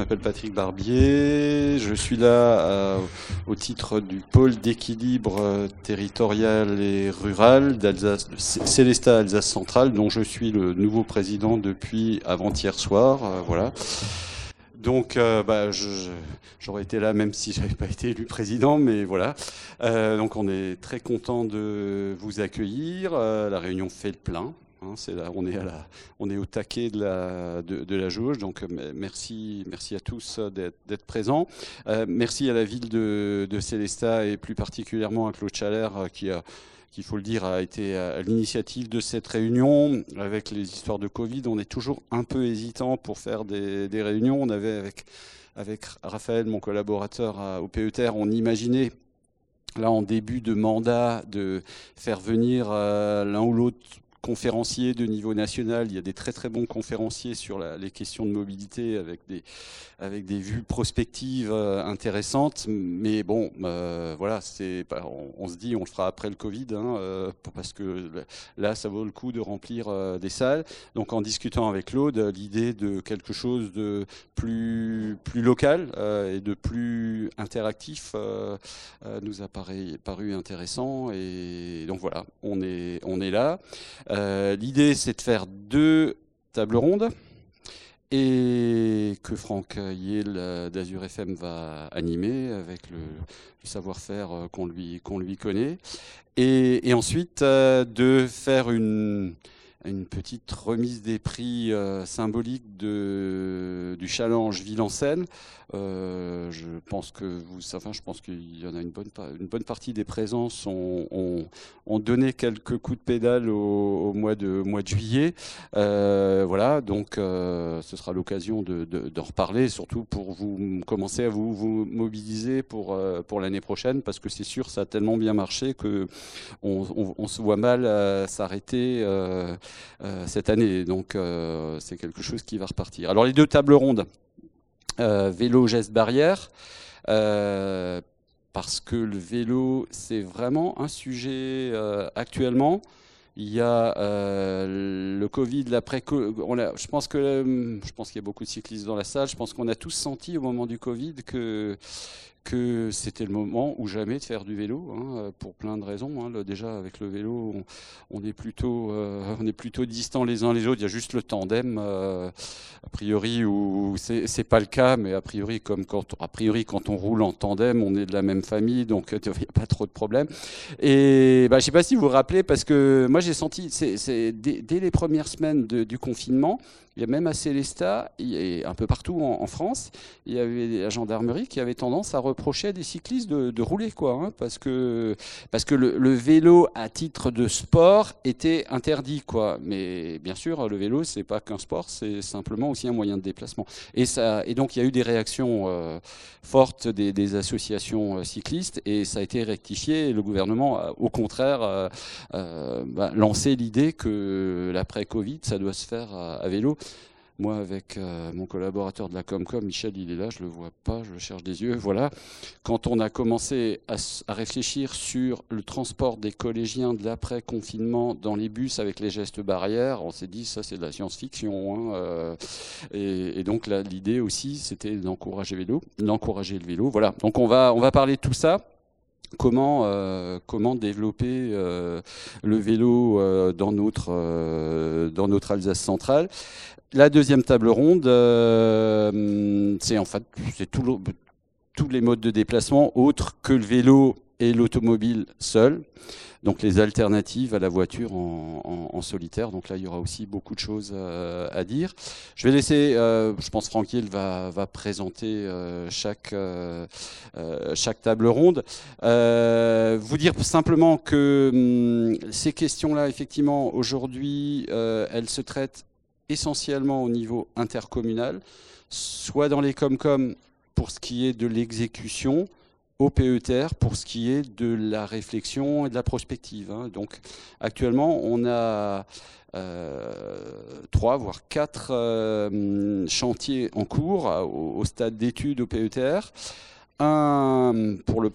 m'appelle Patrick Barbier. Je suis là euh, au titre du pôle d'équilibre euh, territorial et rural d'Alsace, Célestat Alsace Centrale, dont je suis le nouveau président depuis avant-hier soir. Euh, voilà. Donc, bah, j'aurais été là même si j'avais pas été élu président, mais voilà. donc, on est très content de vous accueillir. la réunion fait le plein. Hein, on, est au taquet de la, jauge, donc euh, merci, à tous euh, d'être présents. Euh, merci à la ville de, de Célestat et plus particulièrement à Claude Chalère qui a qu'il faut le dire, a été à l'initiative de cette réunion. Avec les histoires de Covid, on est toujours un peu hésitant pour faire des, réunions. On avait avec, avec Raphaël, mon collaborateur au PETR, on imaginait là en début de mandat de faire venir l'un ou l'autre conférenciers de niveau national. Il y a des très très bons conférenciers sur les questions de mobilité avec des, avec des vues prospectives euh, intéressantes. Mais bon, euh, voilà, c'est, on, se dit on le fera après le Covid, hein, euh, parce que là, ça vaut le coup de remplir des salles. Donc en discutant avec Claude, l'idée de quelque chose de plus, plus local et de plus interactif nous a paru, paru intéressant. Et donc voilà, on est, on est là. Euh, l'idée, c'est de faire deux tables rondes et que Franck Yale euh, d'Azur FM va animer avec le, savoir-faire euh, qu'on lui, qu'on lui connaît. Et, ensuite, de faire une, une petite remise des prix symbolique de, du challenge Ville en scène euh, je pense que vous, enfin, je pense qu'il y en a une bonne, partie des présences ont, donné quelques coups de pédale au, mois de juillet. Euh, voilà, donc euh, ce sera l'occasion de, de, reparler, surtout pour vous commencer à vous, mobiliser pour l'année prochaine, parce que c'est sûr, ça a tellement bien marché que on, on, se voit mal s'arrêter cette année. Donc c'est quelque chose qui va repartir. Alors les deux tables rondes. Euh, vélo geste barrière. Euh, parce que le vélo, c'est vraiment un sujet euh, actuellement. Il y a le Covid, l'après. Je pense que je pense qu'il y a beaucoup de cyclistes dans la salle. Je pense qu'on a tous senti au moment du Covid que que c'était le moment ou jamais de faire du vélo, hein, pour plein de raisons. Hein. déjà avec le vélo, on, est plutôt, euh, on est plutôt distants les uns les autres. Il y a juste le tandem, euh, a priori, où c'est pas le cas, mais a priori, comme quand, a priori, quand on roule en tandem, on est de la même famille, donc il n'y a pas trop de problèmes. Et bah, je sais pas si vous vous rappelez, parce que moi j'ai senti, c'est dès, les premières semaines du confinement, il y a même à Célestat, et un peu partout en, France, il y avait la gendarmerie qui avait tendance à reprocher à des cyclistes de, rouler, quoi, hein, parce que, parce que le, vélo à titre de sport était interdit, quoi. Mais bien sûr, le vélo, c'est pas qu'un sport, c'est simplement aussi un moyen de déplacement. Et, ça, et donc, il y a eu des réactions euh, fortes des, associations euh, cyclistes, et ça a été rectifié. Et le gouvernement a, au contraire, euh, bah, lancé l'idée que l'après-Covid, ça doit se faire à vélo. Moi, avec euh, mon collaborateur de la Comcom, Michel, il est là, je le vois pas, je le cherche des yeux. Voilà. Quand on a commencé à, réfléchir sur le transport des collégiens de l'après-confinement dans les bus avec les gestes barrières, on s'est dit ça c'est de la science-fiction. Hein, euh, et, donc l'idée aussi, c'était d'encourager vélo, d'encourager le vélo. Voilà. Donc on va on va parler de tout ça comment euh, développer le vélo dans notre dans notre Alsace centrale. La deuxième table ronde, euh, c'est en fait c'est tous les modes de déplacement autres que le vélo et l'automobile seul. Donc les alternatives à la voiture en, solitaire. Donc là, il y aura aussi beaucoup de choses euh, à dire. Je vais laisser, euh, je pense Franck va, va présenter chaque, chaque table ronde. vous dire simplement que hum, ces questions-là, effectivement, aujourd'hui, elles se traitent essentiellement au niveau intercommunal, soit dans les Comcom pour ce qui est de l'exécution, au PETR pour ce qui est de la réflexion et de la prospective. Hein. Donc actuellement, on a euh, trois, voire quatre euh, chantiers en cours au, stade d'études au PETR. Pour la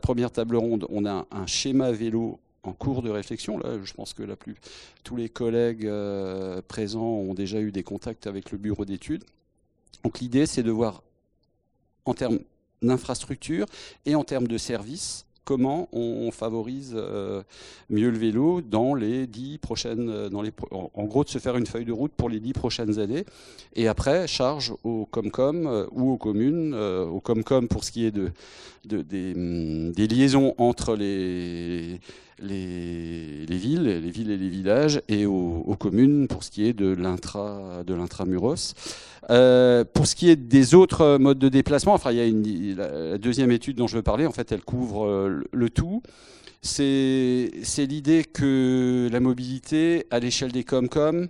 première table ronde, on a un schéma vélo en cours de réflexion. Là, je pense que la plus, tous les collègues présents ont déjà eu des contacts avec le bureau d'études. Donc l'idée, c'est de voir en termes d'infrastructure et en termes de services comment on favorise euh, mieux le vélo dans les dix prochaines, euh, dans les, en gros de se faire une feuille de route pour les dix prochaines années. Et après, charge au Comcom euh, ou aux communes, au Comcom pour ce qui est de, hum, des, liaisons entre les, les, villes, les villes et les villages, et aux, communes pour ce qui est de l'intra, de l'intramuros. Euh, pour ce qui est des autres modes de déplacement, enfin, il y a une, la deuxième étude dont je veux parler, en fait, elle couvre euh, le tout. C'est, l'idée que la mobilité à l'échelle des Comcom,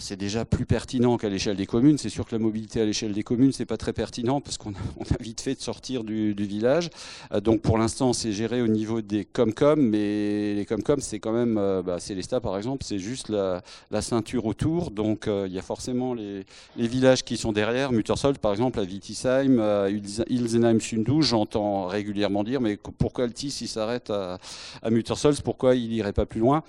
c'est déjà plus pertinent qu'à l'échelle des communes. C'est sûr que la mobilité à l'échelle des communes, c'est pas très pertinent parce qu'on a, vite fait de sortir du, village. Euh, donc pour l'instant, c'est géré au niveau des Comcom, mais les Comcom, c'est quand même, euh, bah, Célestat par exemple, c'est juste la, ceinture autour. Donc euh, il y a forcément les, villages qui sont derrière. Muttersold par exemple, à Wittisheim, à Ilsenheim Sundu, j'entends régulièrement dire, mais pourquoi Altis il s'arrête à, à Muttersold? Pourquoi il irait pas plus loin?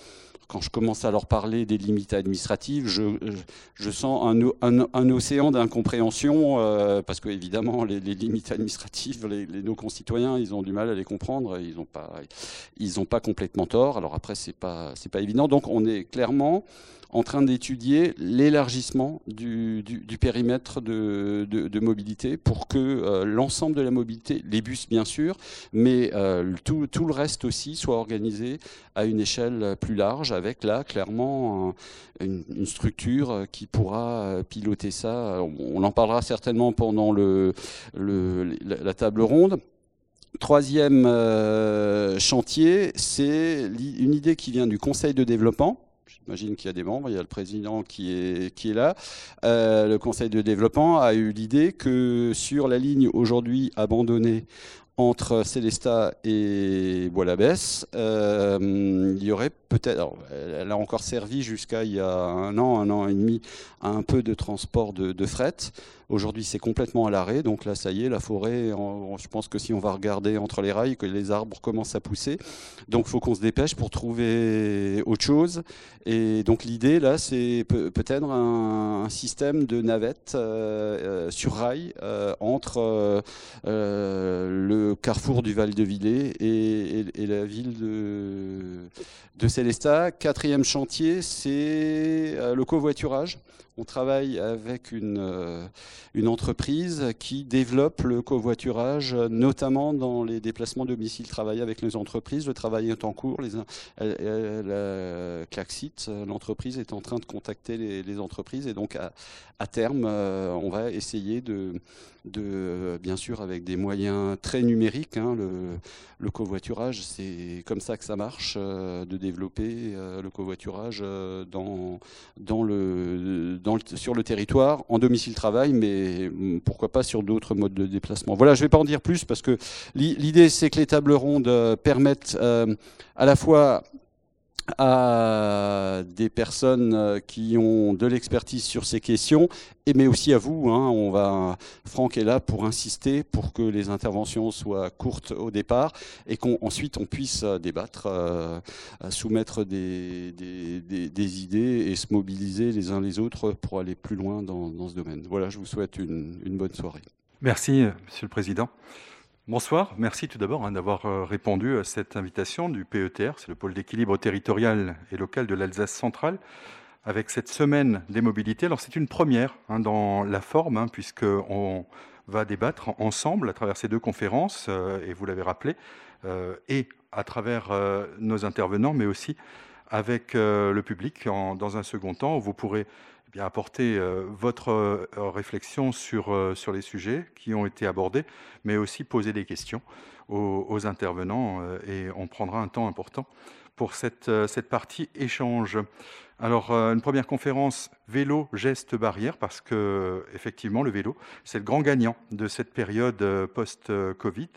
Quand je commence à leur parler des limites administratives, je, sens un, océan d'incompréhension, euh, parce que évidemment, les, limites administratives, les, nos concitoyens, ils ont du mal à les comprendre, ils n'ont pas, complètement tort. Alors après, c'est pas, pas évident. Donc, on est clairement en train d'étudier l'élargissement du, périmètre de, mobilité pour que euh, l'ensemble de la mobilité, les bus bien sûr, mais euh, tout, le reste aussi soit organisé à une échelle plus large avec là clairement une, structure qui pourra piloter ça. On en parlera certainement pendant le, la table ronde. Troisième euh, chantier, c'est une idée qui vient du Conseil de développement J'imagine qu'il y a des membres, il y a le président qui est, qui est là. Euh, le conseil de développement a eu l'idée que sur la ligne aujourd'hui abandonnée entre Célestat et Bois-l'Abbesse, euh, il y aurait elle a encore servi jusqu'à il y a un an, un an et demi, à un peu de transport de, de fret. Aujourd'hui, c'est complètement à l'arrêt. Donc là, ça y est, la forêt, je pense que si on va regarder entre les rails, que les arbres commencent à pousser. Donc il faut qu'on se dépêche pour trouver autre chose. Et donc l'idée, là, c'est peut-être un, système de navette euh, euh, sur rail euh, entre le carrefour du Val de Villers et, la ville de, de Célestat. Quatrième chantier, c'est le covoiturage. On travaille avec une, euh, une entreprise qui développe le covoiturage, notamment dans les déplacements domicile-travail avec les entreprises. Le travail est en cours. Les, Claxit, l'entreprise, est en train de contacter les, entreprises. Et donc, à, terme, euh, on va essayer de, bien sûr, avec des moyens très numériques, hein, le, covoiturage, c'est comme ça que ça marche, euh, de développer le covoiturage dans, dans le sur le territoire, en domicile-travail, mais hum, pourquoi pas sur d'autres modes de déplacement. Voilà, je ne vais pas en dire plus parce que l'idée, c'est que les tables rondes euh, permettent euh, à la fois à des personnes euh, qui ont de l'expertise sur ces questions, et mais aussi à vous. Hein. on va, Franck est là pour insister pour que les interventions soient courtes au départ et qu'ensuite on, puisse euh, débattre, euh, soumettre des, des, idées et se mobiliser les uns les autres pour aller plus loin dans, ce domaine. Voilà, je vous souhaite une, une bonne soirée. Merci, Monsieur le Président. Bonsoir, merci tout d'abord hein, d'avoir euh, répondu à cette invitation du PETR, c'est le pôle d'équilibre territorial et local de l'Alsace centrale, avec cette semaine des mobilités. Alors c'est une première hein, dans la forme, hein, puisqu'on va débattre ensemble à travers ces deux conférences, euh, et vous l'avez rappelé, euh, et à travers nos intervenants, mais aussi avec le public dans un second temps, où vous pourrez bien, apporter euh, votre euh, réflexion sur, euh, sur les sujets qui ont été abordés, mais aussi poser des questions aux, intervenants et on prendra un temps important pour cette, cette partie échange. Alors, une première conférence vélo, geste, barrière, parce que effectivement, le vélo, c'est le grand gagnant de cette période post-Covid,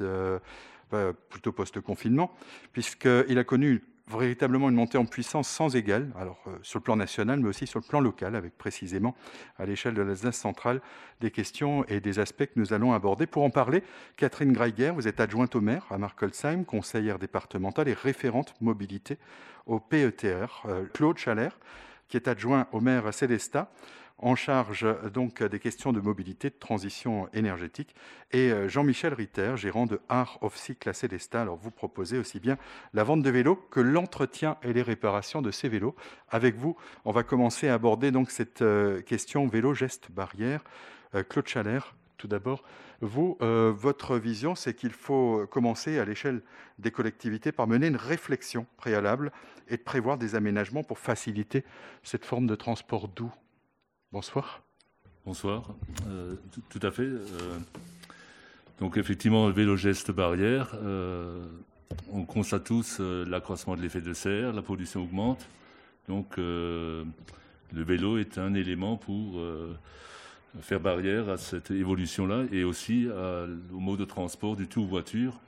plutôt post-confinement, puisqu'il a connu véritablement une montée en puissance sans égale, alors euh, sur le plan national, mais aussi sur le plan local, avec précisément à l'échelle de l'Alsace centrale des questions et des aspects que nous allons aborder. Pour en parler, Catherine Greiger, vous êtes adjointe au maire à Markolsheim, conseillère départementale et référente mobilité au PETR. Euh, Claude Chalère, qui est adjoint au maire à Célestat, en charge donc des questions de mobilité, de transition énergétique, et euh, Jean-Michel Ritter, gérant de Art of Cycle à Célestat. Alors vous proposez aussi bien la vente de vélos que l'entretien et les réparations de ces vélos. Avec vous, on va commencer à aborder donc cette euh, question vélo geste barrière. Euh, Claude Chalère, tout d'abord, vous, votre vision, c'est qu'il faut commencer à l'échelle des collectivités par mener une réflexion préalable et de prévoir des aménagements pour faciliter cette forme de transport doux Bonsoir. Bonsoir. Euh, tout, à fait. Euh, donc effectivement, le vélo geste barrière, euh, on constate tous l'accroissement de l'effet de serre, la pollution augmente. Donc le vélo est un élément pour faire barrière à cette évolution-là et aussi au mode de transport du tout voiture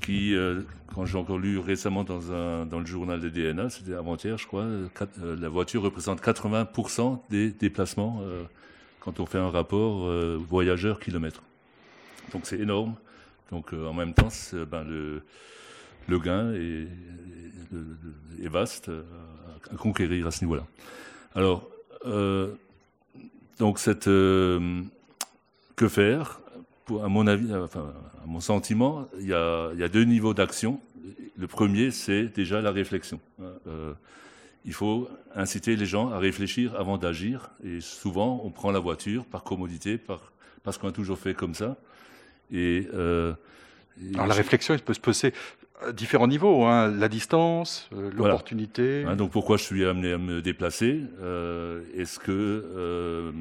qui, euh, quand j'ai encore lu récemment dans, un, dans le journal de DNA, c'était avant-hier, je crois, euh, la voiture représente 80% des déplacements euh, quand on fait un rapport voyageur-kilomètre. Donc c'est énorme. Donc en même temps, ben, le, le, gain est, est, vaste à conquérir à ce niveau-là. Alors, donc cette que faire? À mon avis, enfin, à mon sentiment, il y a, deux niveaux d'action. Le premier, c'est déjà la réflexion. Euh, il faut inciter les gens à réfléchir avant d'agir. Et souvent, on prend la voiture par commodité, par, parce qu'on a toujours fait comme ça. Et, euh, Alors la réflexion, elle peut se poser à différents niveaux, hein. la distance, euh, l'opportunité. Hein, donc pourquoi je suis amené à me déplacer euh, Est-ce que euh,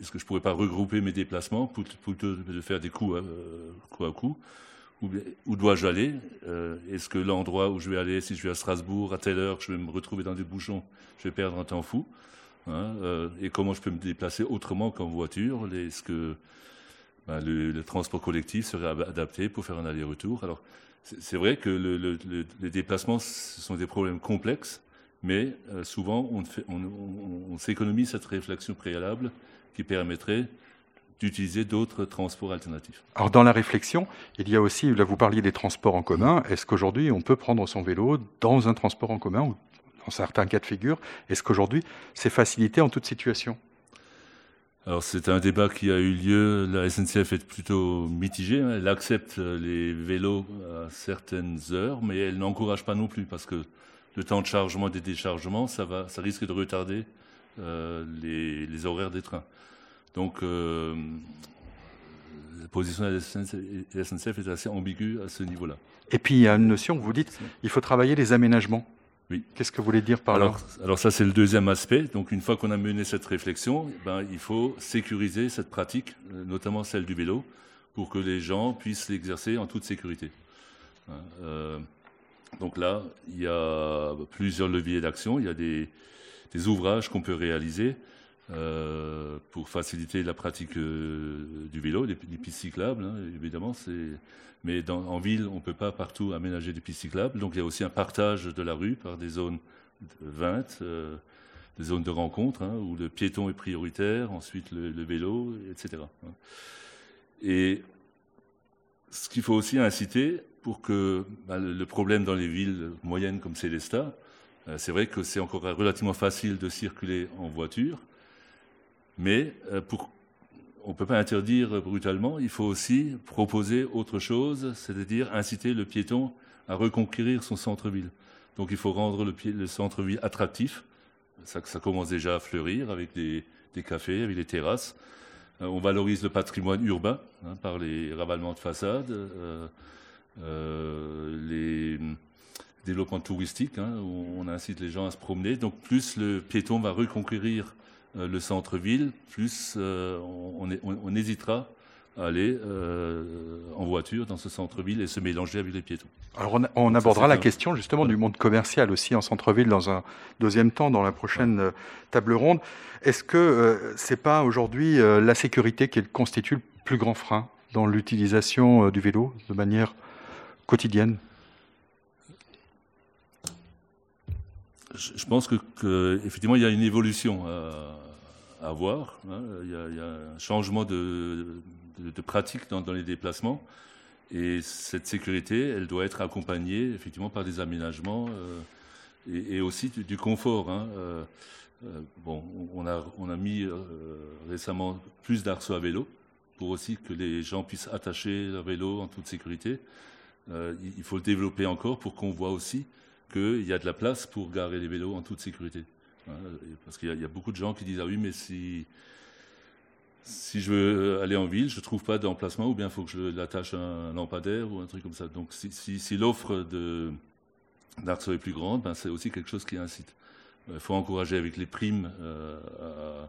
est-ce que je pourrais pas regrouper mes déplacements pour, pour, faire des coups, coup à coup Où, où dois-je aller? Est-ce que l'endroit où je vais aller, si je vais à Strasbourg à telle heure, je vais me retrouver dans des bouchons, je vais perdre un temps fou hein, Et comment je peux me déplacer autrement qu'en voiture? Est-ce que ben, le, transport collectif serait adapté pour faire un aller-retour. Alors c'est vrai que le, les déplacements, ce sont des problèmes complexes, mais euh, souvent, on, s'économise cette réflexion préalable qui permettrait d'utiliser d'autres transports alternatifs. Alors dans la réflexion, il y a aussi, là vous parliez des transports en commun, est-ce qu'aujourd'hui on peut prendre son vélo dans un transport en commun ou dans certains cas de figure Est-ce qu'aujourd'hui c'est facilité en toute situation? Alors c'est un débat qui a eu lieu. La SNCF est plutôt mitigée. Hein. Elle accepte les vélos à certaines heures, mais elle n'encourage pas non plus parce que le temps de chargement et des déchargements, ça, va, ça risque de retarder euh, les, horaires des trains. Donc euh, la position de la SNCF est assez ambiguë à ce niveau-là. Et puis il y a une notion, vous dites, il faut travailler les aménagements. Oui. Qu'est-ce que vous voulez dire par alors, là Alors ça, c'est le deuxième aspect. Donc une fois qu'on a mené cette réflexion, ben, il faut sécuriser cette pratique, euh, notamment celle du vélo, pour que les gens puissent l'exercer en toute sécurité. Hein, euh, donc là, il y a plusieurs leviers d'action. Il y a des, des ouvrages qu'on peut réaliser euh, pour faciliter la pratique euh, du vélo, des, pistes cyclables, hein, évidemment. Mais en ville, on ne peut pas partout aménager des pistes cyclables. Donc il y a aussi un partage de la rue par des zones 20, euh, des zones de rencontre, hein, où le piéton est prioritaire, ensuite le, vélo, etc. Et ce qu'il faut aussi inciter pour que bah, le, problème dans les villes moyennes comme Célestat, c'est vrai que c'est encore relativement facile de circuler en voiture, mais euh, on ne peut pas interdire brutalement, il faut aussi proposer autre chose, c'est-à-dire inciter le piéton à reconquérir son centre-ville. Donc il faut rendre le, le centre-ville attractif. Ça, commence déjà à fleurir avec des, cafés, avec des terrasses. Euh, on valorise le patrimoine urbain hein, par les ravalements de façades, euh, euh, les développements touristiques, hein, où on incite les gens à se promener. Donc plus le piéton va reconquérir le centre-ville, plus euh, on, on, hésitera à aller euh, en voiture dans ce centre-ville et se mélanger avec les piétons. Alors on, abordera la question justement du monde commercial aussi en centre-ville dans un deuxième temps dans la prochaine table ronde. Est-ce que c'est pas aujourd'hui la sécurité qui constitue le plus grand frein dans l'utilisation du vélo de manière quotidienne? Je pense que, effectivement, il y a une évolution à, avoir. Hein. Il, y a, un changement de, pratique dans, les déplacements. Et cette sécurité, elle doit être accompagnée effectivement par des aménagements et, aussi du, confort. Hein. bon, on a, on a mis récemment plus d'arceaux à vélo pour aussi que les gens puissent attacher leur vélo en toute sécurité. Euh, il faut le développer encore pour qu'on voit aussi qu'il y a de la place pour garer les vélos en toute sécurité. Parce qu'il y, a beaucoup de gens qui disent Ah oui, mais si, si je veux aller en ville, je ne trouve pas d'emplacement, ou bien il faut que je l'attache à un lampadaire ou un truc comme ça. Donc si, si, l'offre d'Arceau est plus grande, ben, c'est aussi quelque chose qui incite. Il faut encourager avec les primes euh,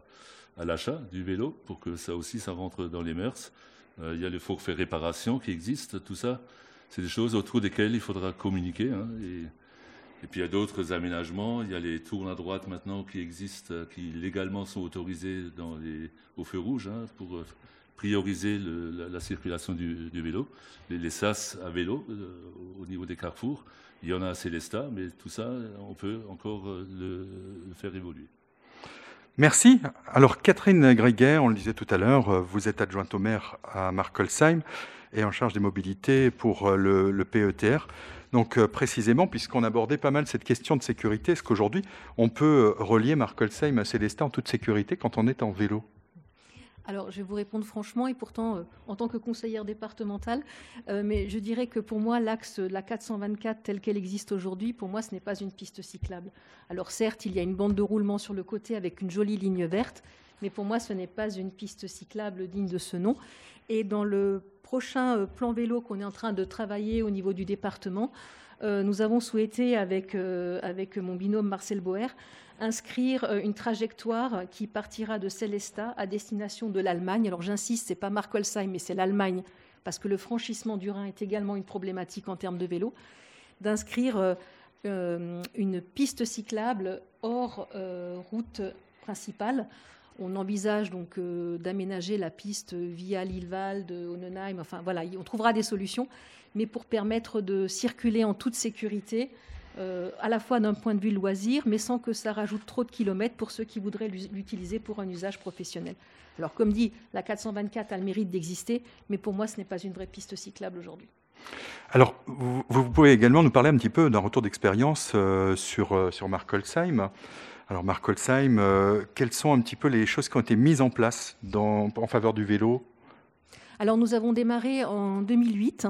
à, l'achat du vélo pour que ça aussi, ça rentre dans les mœurs. Euh, il y a le forfait réparation qui existe, tout ça. C'est des choses autour desquelles il faudra communiquer. Hein, puis il y a d'autres aménagements. Il y a les tours à droite maintenant qui existent, qui légalement sont les, au feu rouge hein, pour euh, prioriser la, circulation du, vélo. Les, SAS à vélo euh, au niveau des carrefours. Il y en a à Célestat, mais tout ça, on peut encore le faire évoluer. Merci. Alors Catherine Gréguet, on le disait tout à l'heure, euh, vous êtes adjointe au maire à Markolsheim et en charge des mobilités pour euh, le, PETR. Donc euh, précisément, puisqu'on abordait pas mal cette question de sécurité, est-ce qu'aujourd'hui on peut relier Markolsheim à Célestat en toute sécurité quand on est en vélo? Alors, je vais vous répondre franchement, et pourtant, euh, en tant que conseillère départementale, euh, mais je dirais que pour moi, l'axe de la 424 telle qu'elle existe aujourd'hui, pour moi, ce n'est pas une piste cyclable. Alors, certes, il y a une bande de roulement sur le côté avec une jolie ligne verte, mais pour moi, ce n'est pas une piste cyclable digne de ce nom. Et dans le prochain euh, plan vélo qu'on est en train de travailler au niveau du département, nous avons souhaité, avec, avec mon binôme Marcel Boer, inscrire euh, une trajectoire qui partira de Célestat à destination de l'Allemagne. Alors j'insiste, c'est pas Markolsheim, mais c'est l'Allemagne, parce que le franchissement du Rhin est également une problématique en termes de vélo. D'inscrire euh, euh, une piste cyclable hors route principale. On envisage donc d'aménager la piste via Lillewald, Honenheim. Enfin voilà, on trouvera des solutions, mais pour permettre de circuler en toute sécurité euh, à la fois d'un point de vue loisir, mais sans que ça rajoute trop de kilomètres pour ceux qui voudraient l'utiliser pour un usage professionnel. Alors, comme dit, la 424 a le mérite d'exister, mais pour moi, ce n'est pas une vraie piste cyclable aujourd'hui. Alors, vous, pouvez également nous parler un petit peu d'un retour d'expérience euh, sur, euh, sur Mark Holzheim. Alors, Mark Holzheim, quelles sont un petit peu les choses qui ont été mises en place en faveur du vélo? Alors, nous avons démarré en 2008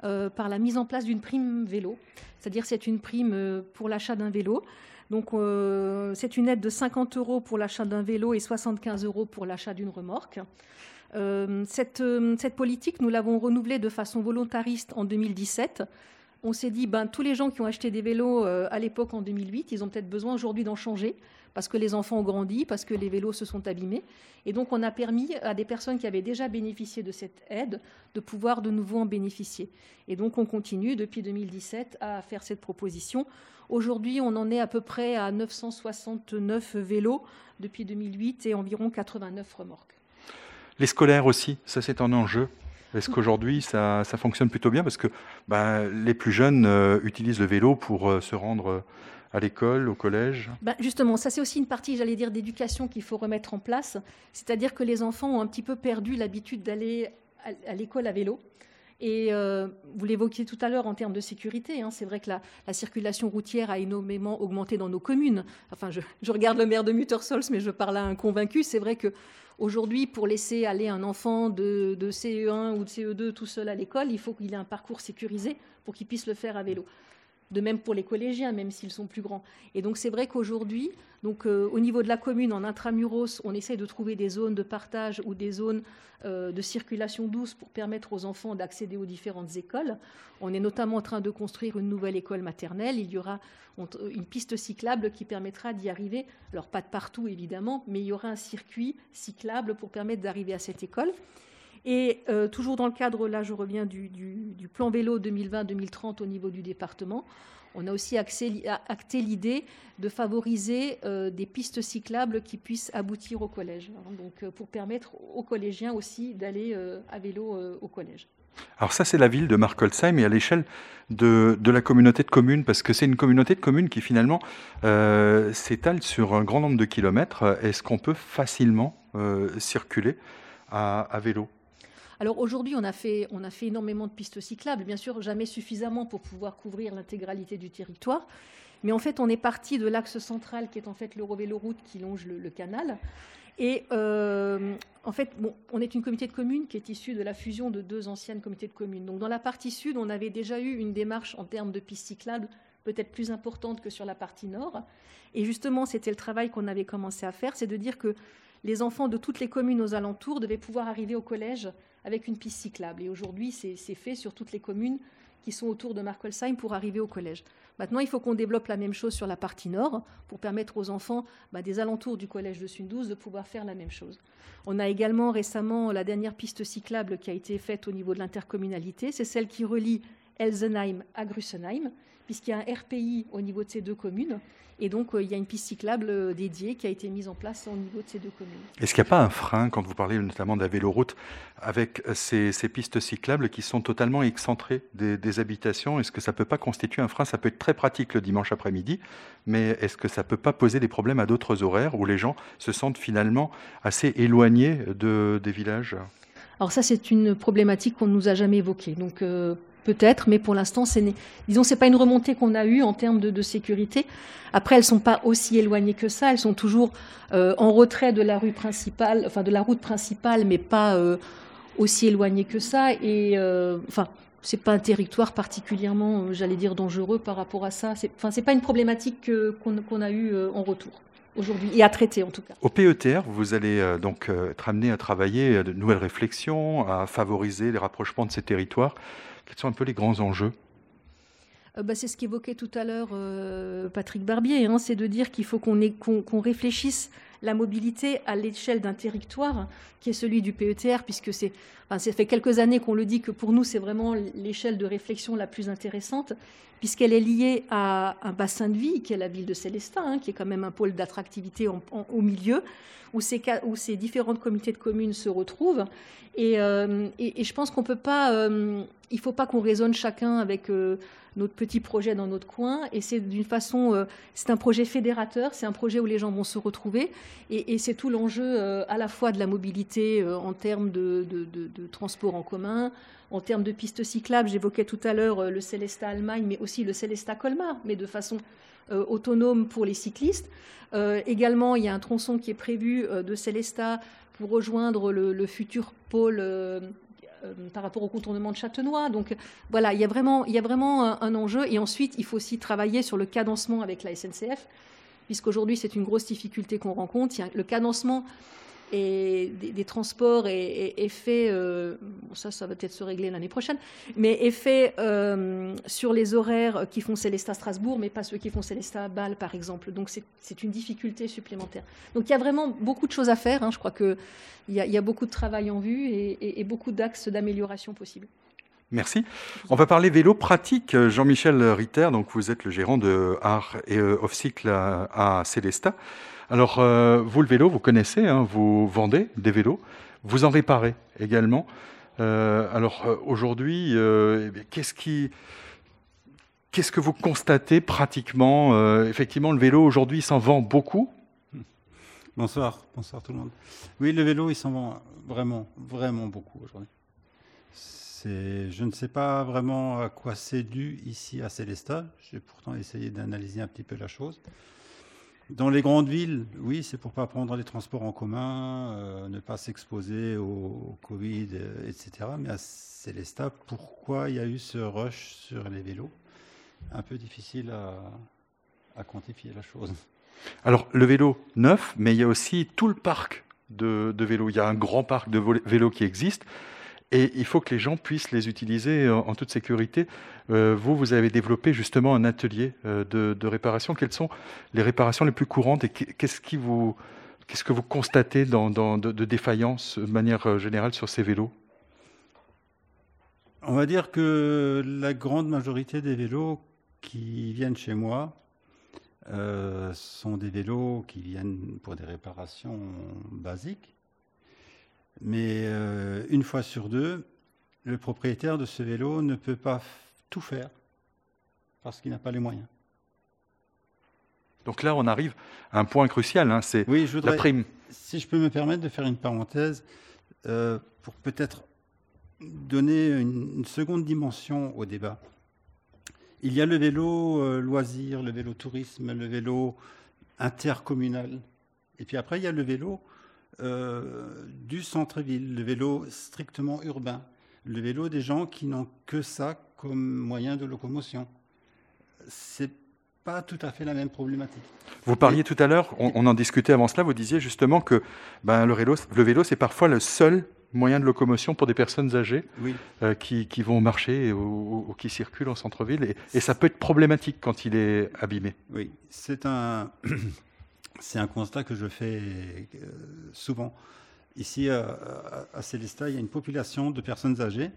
par la mise en place d'une prime vélo c'est-à-dire c'est une prime euh, pour l'achat d'un vélo. Donc euh, c'est une aide de 50 euros pour l'achat d'un vélo et 75 euros pour l'achat d'une remorque. Euh, cette, politique, nous l'avons renouvelée de façon volontariste en 2017. On s'est dit, ben, tous les gens qui ont acheté des vélos à l'époque en 2008, ils ont peut-être besoin aujourd'hui d'en changer parce que les enfants ont grandi, parce que les vélos se sont abîmés. Et donc, on a permis à des personnes qui avaient déjà bénéficié de cette aide de pouvoir de nouveau en bénéficier. Et donc, on continue depuis 2017 à faire cette proposition. Aujourd'hui, on en est à peu près à 969 vélos depuis 2008 et environ 89 remorques. Les scolaires aussi, ça c'est un enjeu est-ce qu'aujourd'hui, ça, fonctionne plutôt bien? Parce que bah, les plus jeunes euh, utilisent le vélo pour euh, se rendre à l'école, au collège ben Justement, ça c'est aussi une partie, j'allais dire, d'éducation qu'il faut remettre en place. C'est-à-dire que les enfants ont un petit peu perdu l'habitude d'aller à l'école à vélo. Et euh, vous l'évoquiez tout à l'heure en termes de sécurité, hein, c'est vrai que la, circulation routière a énormément augmenté dans nos communes. Enfin, je, regarde le maire de Muttersols, mais je parle à un convaincu. C'est vrai que aujourd'hui, pour laisser aller un enfant de, de CE1 ou de CE2 tout seul à l'école, il faut qu'il ait un parcours sécurisé pour qu'il puisse le faire à vélo de même pour les collégiens, même s'ils sont plus grands. Et donc c'est vrai qu'aujourd'hui, donc euh, au niveau de la commune, en intramuros, on essaie de trouver des zones de partage ou des zones euh, de circulation douce pour permettre aux enfants d'accéder aux différentes écoles. On est notamment en train de construire une nouvelle école maternelle. Il y aura une piste cyclable qui permettra d'y arriver. Alors pas de partout évidemment, mais il y aura un circuit cyclable pour permettre d'arriver à cette école. Et euh, toujours dans le cadre, là je reviens du, plan vélo 2020-2030 au niveau du département, on a aussi acté l'idée de favoriser euh, des pistes cyclables qui puissent aboutir au collège, donc euh, pour permettre aux collégiens aussi d'aller à vélo au collège. Alors ça, c'est la ville de Markolsheim et à l'échelle de, la communauté de communes, parce que c'est une communauté de communes qui finalement s'étale sur un grand nombre de kilomètres. Est-ce qu'on peut facilement circuler à, vélo? Alors aujourd'hui, on, a fait, on a fait énormément de pistes cyclables, bien sûr jamais suffisamment pour pouvoir couvrir l'intégralité du territoire. Mais en fait, on est parti de l'axe central qui est en fait l'Eurovéloroute qui longe le canal. Et euh, en fait, on est une communauté de communes qui est issue de la fusion de deux anciennes communautés de communes. Donc dans la partie sud, on avait déjà eu une démarche en termes de pistes cyclables peut-être plus importante que sur la partie nord. Et justement, c'était le travail qu'on avait commencé à faire, c'est de dire que les enfants de toutes les communes aux alentours devaient pouvoir arriver au collège avec une piste cyclable. Et aujourd'hui, c'est fait sur toutes les communes qui sont autour de Markolsheim pour arriver au collège. Maintenant, il faut qu'on développe la même chose sur la partie nord pour permettre aux enfants bah, des alentours du collège de Sundous de pouvoir faire la même chose. On a également récemment la dernière piste cyclable qui a été faite au niveau de l'intercommunalité. C'est celle qui relie Elsenheim à Grussenheim, puisqu'il y a un RPI au niveau de ces deux communes. Et donc, euh, il y a une piste cyclable euh, dédiée qui a été mise en place au niveau de ces deux communes. Est-ce qu'il n'y a pas un frein, quand vous parlez notamment de la véloroute, avec euh, ces, pistes cyclables qui sont totalement excentrées des, habitations? Est-ce que ça ne peut pas constituer un frein? Ça peut être très pratique le dimanche après-midi, mais est-ce que ça ne peut pas poser des problèmes à d'autres horaires où les gens se sentent finalement assez éloignés de, des villages? Alors ça, c'est une problématique qu'on ne nous a jamais évoquée. Donc peut-être, mais pour l'instant, disons, c'est pas une remontée qu'on a eue en termes de, sécurité. Après, elles sont pas aussi éloignées que ça. Elles sont toujours euh, en retrait de la rue principale, enfin de la route principale, mais pas euh, aussi éloignées que ça. Et euh, enfin, c'est pas un territoire particulièrement, j'allais dire, dangereux par rapport à ça. C'est, enfin, pas une problématique qu'on, a eue en retour aujourd'hui et à traiter en tout cas. Au PETR, vous allez donc être amené à travailler de nouvelles réflexions, à favoriser les rapprochements de ces territoires. Quels sont un peu les grands enjeux euh, bah, c'est ce qu'évoquait tout à l'heure euh, Patrick Barbier, hein, c'est de dire qu'il faut qu'on réfléchisse la mobilité à l'échelle d'un territoire qui est celui du PETR, puisque c'est, enfin, ça fait quelques années qu'on le dit que pour nous c'est vraiment l'échelle de réflexion la plus intéressante, puisqu'elle est liée à un bassin de vie qui est la ville de Célestat, hein, qui est quand même un pôle d'attractivité au milieu, où ces, où ces différentes comités de communes se retrouvent. Et, euh, je pense qu'on peut pas, il ne faut pas qu'on raisonne chacun avec notre petit projet dans notre coin. Et c'est d'une façon, euh, c'est un projet fédérateur, c'est un projet où les gens vont se retrouver. Et, c'est tout l'enjeu euh, à la fois de la mobilité euh, en termes de, transport en commun, en termes de pistes cyclables. J'évoquais tout à l'heure le Célesta Allemagne, mais aussi le Célesta Colmar, mais de façon autonome pour les cyclistes. également, il y a un tronçon qui est prévu de Célesta pour rejoindre le, futur pôle euh, par rapport au contournement de Châtenois. Donc voilà, il y a vraiment, il y a vraiment un, enjeu. Et ensuite, il faut aussi travailler sur le cadencement avec la SNCF, puisqu'aujourd'hui, c'est une grosse difficulté qu'on rencontre. le cadencement et des, transports est, fait, euh, ça, ça va peut-être se régler l'année prochaine, mais fait euh, sur les horaires qui font Célestat-Strasbourg, mais pas ceux qui font Célestat-Bâle, par exemple. Donc c'est une difficulté supplémentaire. Donc il y a vraiment beaucoup de choses à faire. Hein. Je crois qu'il y, a, y a beaucoup de travail en vue et, beaucoup d'axes d'amélioration possibles. Merci. On va parler vélo pratique. Jean-Michel Ritter, donc vous êtes le gérant de Art et euh, Off-Cycle à, à Célestat. Alors, euh, vous, le vélo, vous connaissez, hein, vous vendez des vélos, vous en réparez également. Euh, alors, euh, aujourd'hui, eh qu'est-ce que vous constatez pratiquement Effectivement, le vélo aujourd'hui s'en vend beaucoup? Bonsoir, bonsoir tout le monde. Oui, le vélo, il s'en vend vraiment, vraiment beaucoup aujourd'hui. Je ne sais pas vraiment à quoi c'est dû ici à Célestat. J'ai pourtant essayé d'analyser un petit peu la chose. Dans les grandes villes, oui, c'est pour pas prendre les transports en commun, euh, ne pas s'exposer au, Covid, euh, etc. Mais à Célestat, pourquoi il y a eu ce rush sur les vélos? Un peu difficile à, quantifier la chose. Alors, le vélo neuf, mais il y a aussi tout le parc de vélos. Il y a un grand parc de vélos qui existe. Et il faut que les gens puissent les utiliser en, toute sécurité. Euh, vous, vous avez développé justement un atelier euh, de, réparation. Quelles sont les réparations les plus courantes et qu'est-ce vous, qu'est-ce que vous constatez de, défaillance de manière euh, générale sur ces vélos? On va dire que la grande majorité des vélos qui viennent chez moi sont des vélos qui viennent pour des réparations basiques mais euh, une fois sur deux, le propriétaire de ce vélo ne peut pas tout faire parce qu'il n'a pas les moyens. Donc là, on arrive à un point crucial, hein, c'est oui, je la prime. Si je peux me permettre de faire une parenthèse, euh, pour peut-être donner une, seconde dimension au débat. Il y a le vélo euh, loisir, le vélo tourisme, le vélo intercommunal. Et puis après, il y a le vélo euh, du centre-ville, le vélo strictement urbain, le vélo des gens qui n'ont que ça comme moyen de locomotion. C'est pas tout à fait la même problématique. Vous parliez tout à l'heure, on, en discutait avant cela, vous disiez justement que ben, le vélo, le vélo c'est parfois le seul moyen de locomotion pour des personnes âgées euh, qui, vont marcher ou, qui circulent en centre-ville. Et, ça peut être problématique quand il est abîmé. Oui, c'est un, c'est un constat que je fais euh, souvent. Ici, à, à Célestat, il y a une population de personnes âgées,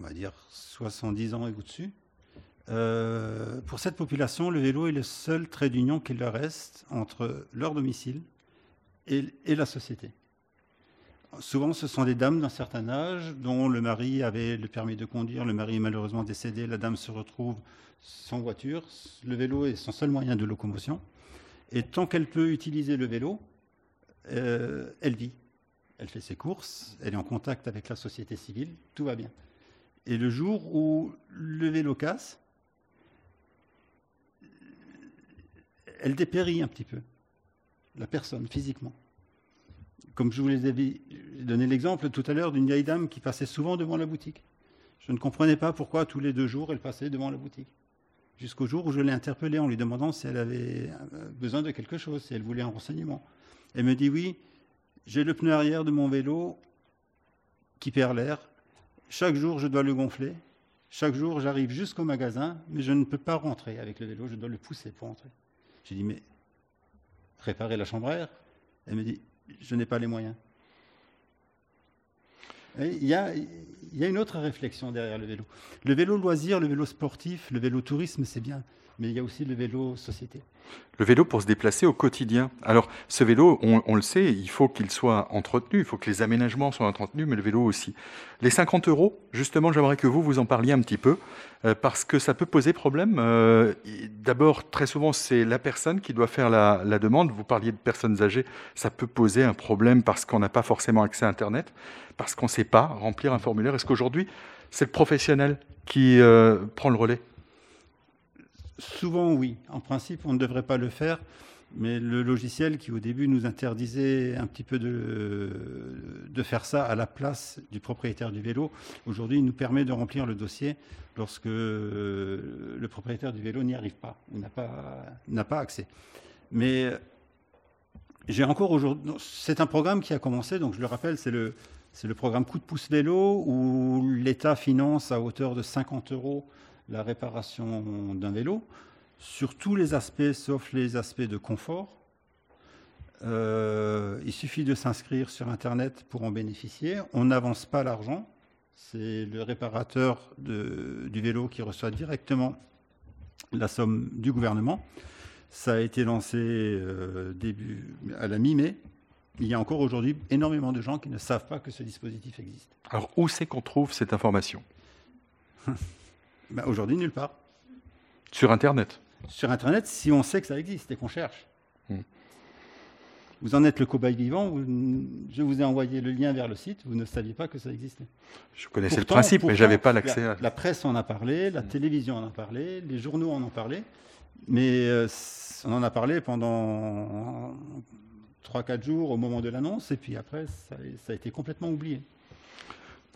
on va dire 70 ans et au-dessus. Euh, pour cette population, le vélo est le seul trait d'union qu'il leur reste entre leur domicile et, et la société. Souvent, ce sont des dames d'un certain âge dont le mari avait le permis de conduire, le mari est malheureusement décédé, la dame se retrouve sans voiture, le vélo est son seul moyen de locomotion. Et tant qu'elle peut utiliser le vélo, euh, elle vit. Elle fait ses courses, elle est en contact avec la société civile, tout va bien. Et le jour où le vélo casse, elle dépérit un petit peu, la personne, physiquement comme je vous l'ai donné l'exemple tout à l'heure d'une vieille dame qui passait souvent devant la boutique. Je ne comprenais pas pourquoi tous les deux jours elle passait devant la boutique. Jusqu'au jour où je l'ai interpellée en lui demandant si elle avait euh, besoin de quelque chose, si elle voulait un renseignement. Elle me dit oui, j'ai le pneu arrière de mon vélo qui perd l'air. Chaque jour, je dois le gonfler. Chaque jour, j'arrive jusqu'au magasin, mais je ne peux pas rentrer avec le vélo, je dois le pousser pour entrer. J'ai dit, mais réparer la chambre à air? Elle me dit, je n'ai pas les moyens. il y, a, il y, a, une autre réflexion derrière le vélo. Le vélo loisir, le vélo sportif, le vélo tourisme, c'est bien mais il y a aussi le vélo société. Le vélo pour se déplacer au quotidien. Alors, ce vélo, on, le sait, il faut qu'il soit entretenu, il faut que les aménagements soient entretenus, mais le vélo aussi. Les 50 euros, justement, j'aimerais que vous, vous en parliez un petit peu, euh, parce que ça peut poser problème. Euh, d'abord, très souvent, c'est la personne qui doit faire la, demande. Vous parliez de personnes âgées, ça peut poser un problème parce qu'on n'a pas forcément accès à Internet, parce qu'on ne sait pas remplir un formulaire. Est-ce qu'aujourd'hui, c'est le professionnel qui euh, prend le relais? Souvent, oui. En principe, on ne devrait pas le faire. Mais le logiciel qui au début nous interdisait un petit peu de, faire ça à la place du propriétaire du vélo, aujourd'hui nous permet de remplir le dossier lorsque le propriétaire du vélo n'y arrive pas n'a pas, accès. Mais j'ai encore aujourd'hui. C'est un programme qui a commencé, donc je le rappelle, c'est le, c'est le programme Coup de pouce vélo où l'État finance à hauteur de 50 euros la réparation d'un vélo sur tous les aspects, sauf les aspects de confort. Euh, il suffit de s'inscrire sur Internet pour en bénéficier. On n'avance pas l'argent. C'est le réparateur du vélo qui reçoit directement la somme du gouvernement. Ça a été lancé euh, début, à la mi-mai. Il y a encore aujourd'hui énormément de gens qui ne savent pas que ce dispositif existe. Alors où c'est qu'on trouve cette information? Ben, aujourd'hui, nulle part. Sur Internet Sur Internet, si on sait que ça existe et qu'on cherche. Hmm. Vous en êtes le cobaye vivant. je vous ai envoyé le lien vers le site. Vous ne saviez pas que ça existait. Je connaissais le principe, mais je n'avais pas l'accès à. La presse en a parlé, la hmm. télévision en a parlé, les journaux en ont parlé. Mais euh, on en a parlé pendant 3-4 jours au moment de l'annonce. Et puis après, ça, ça a été complètement oublié.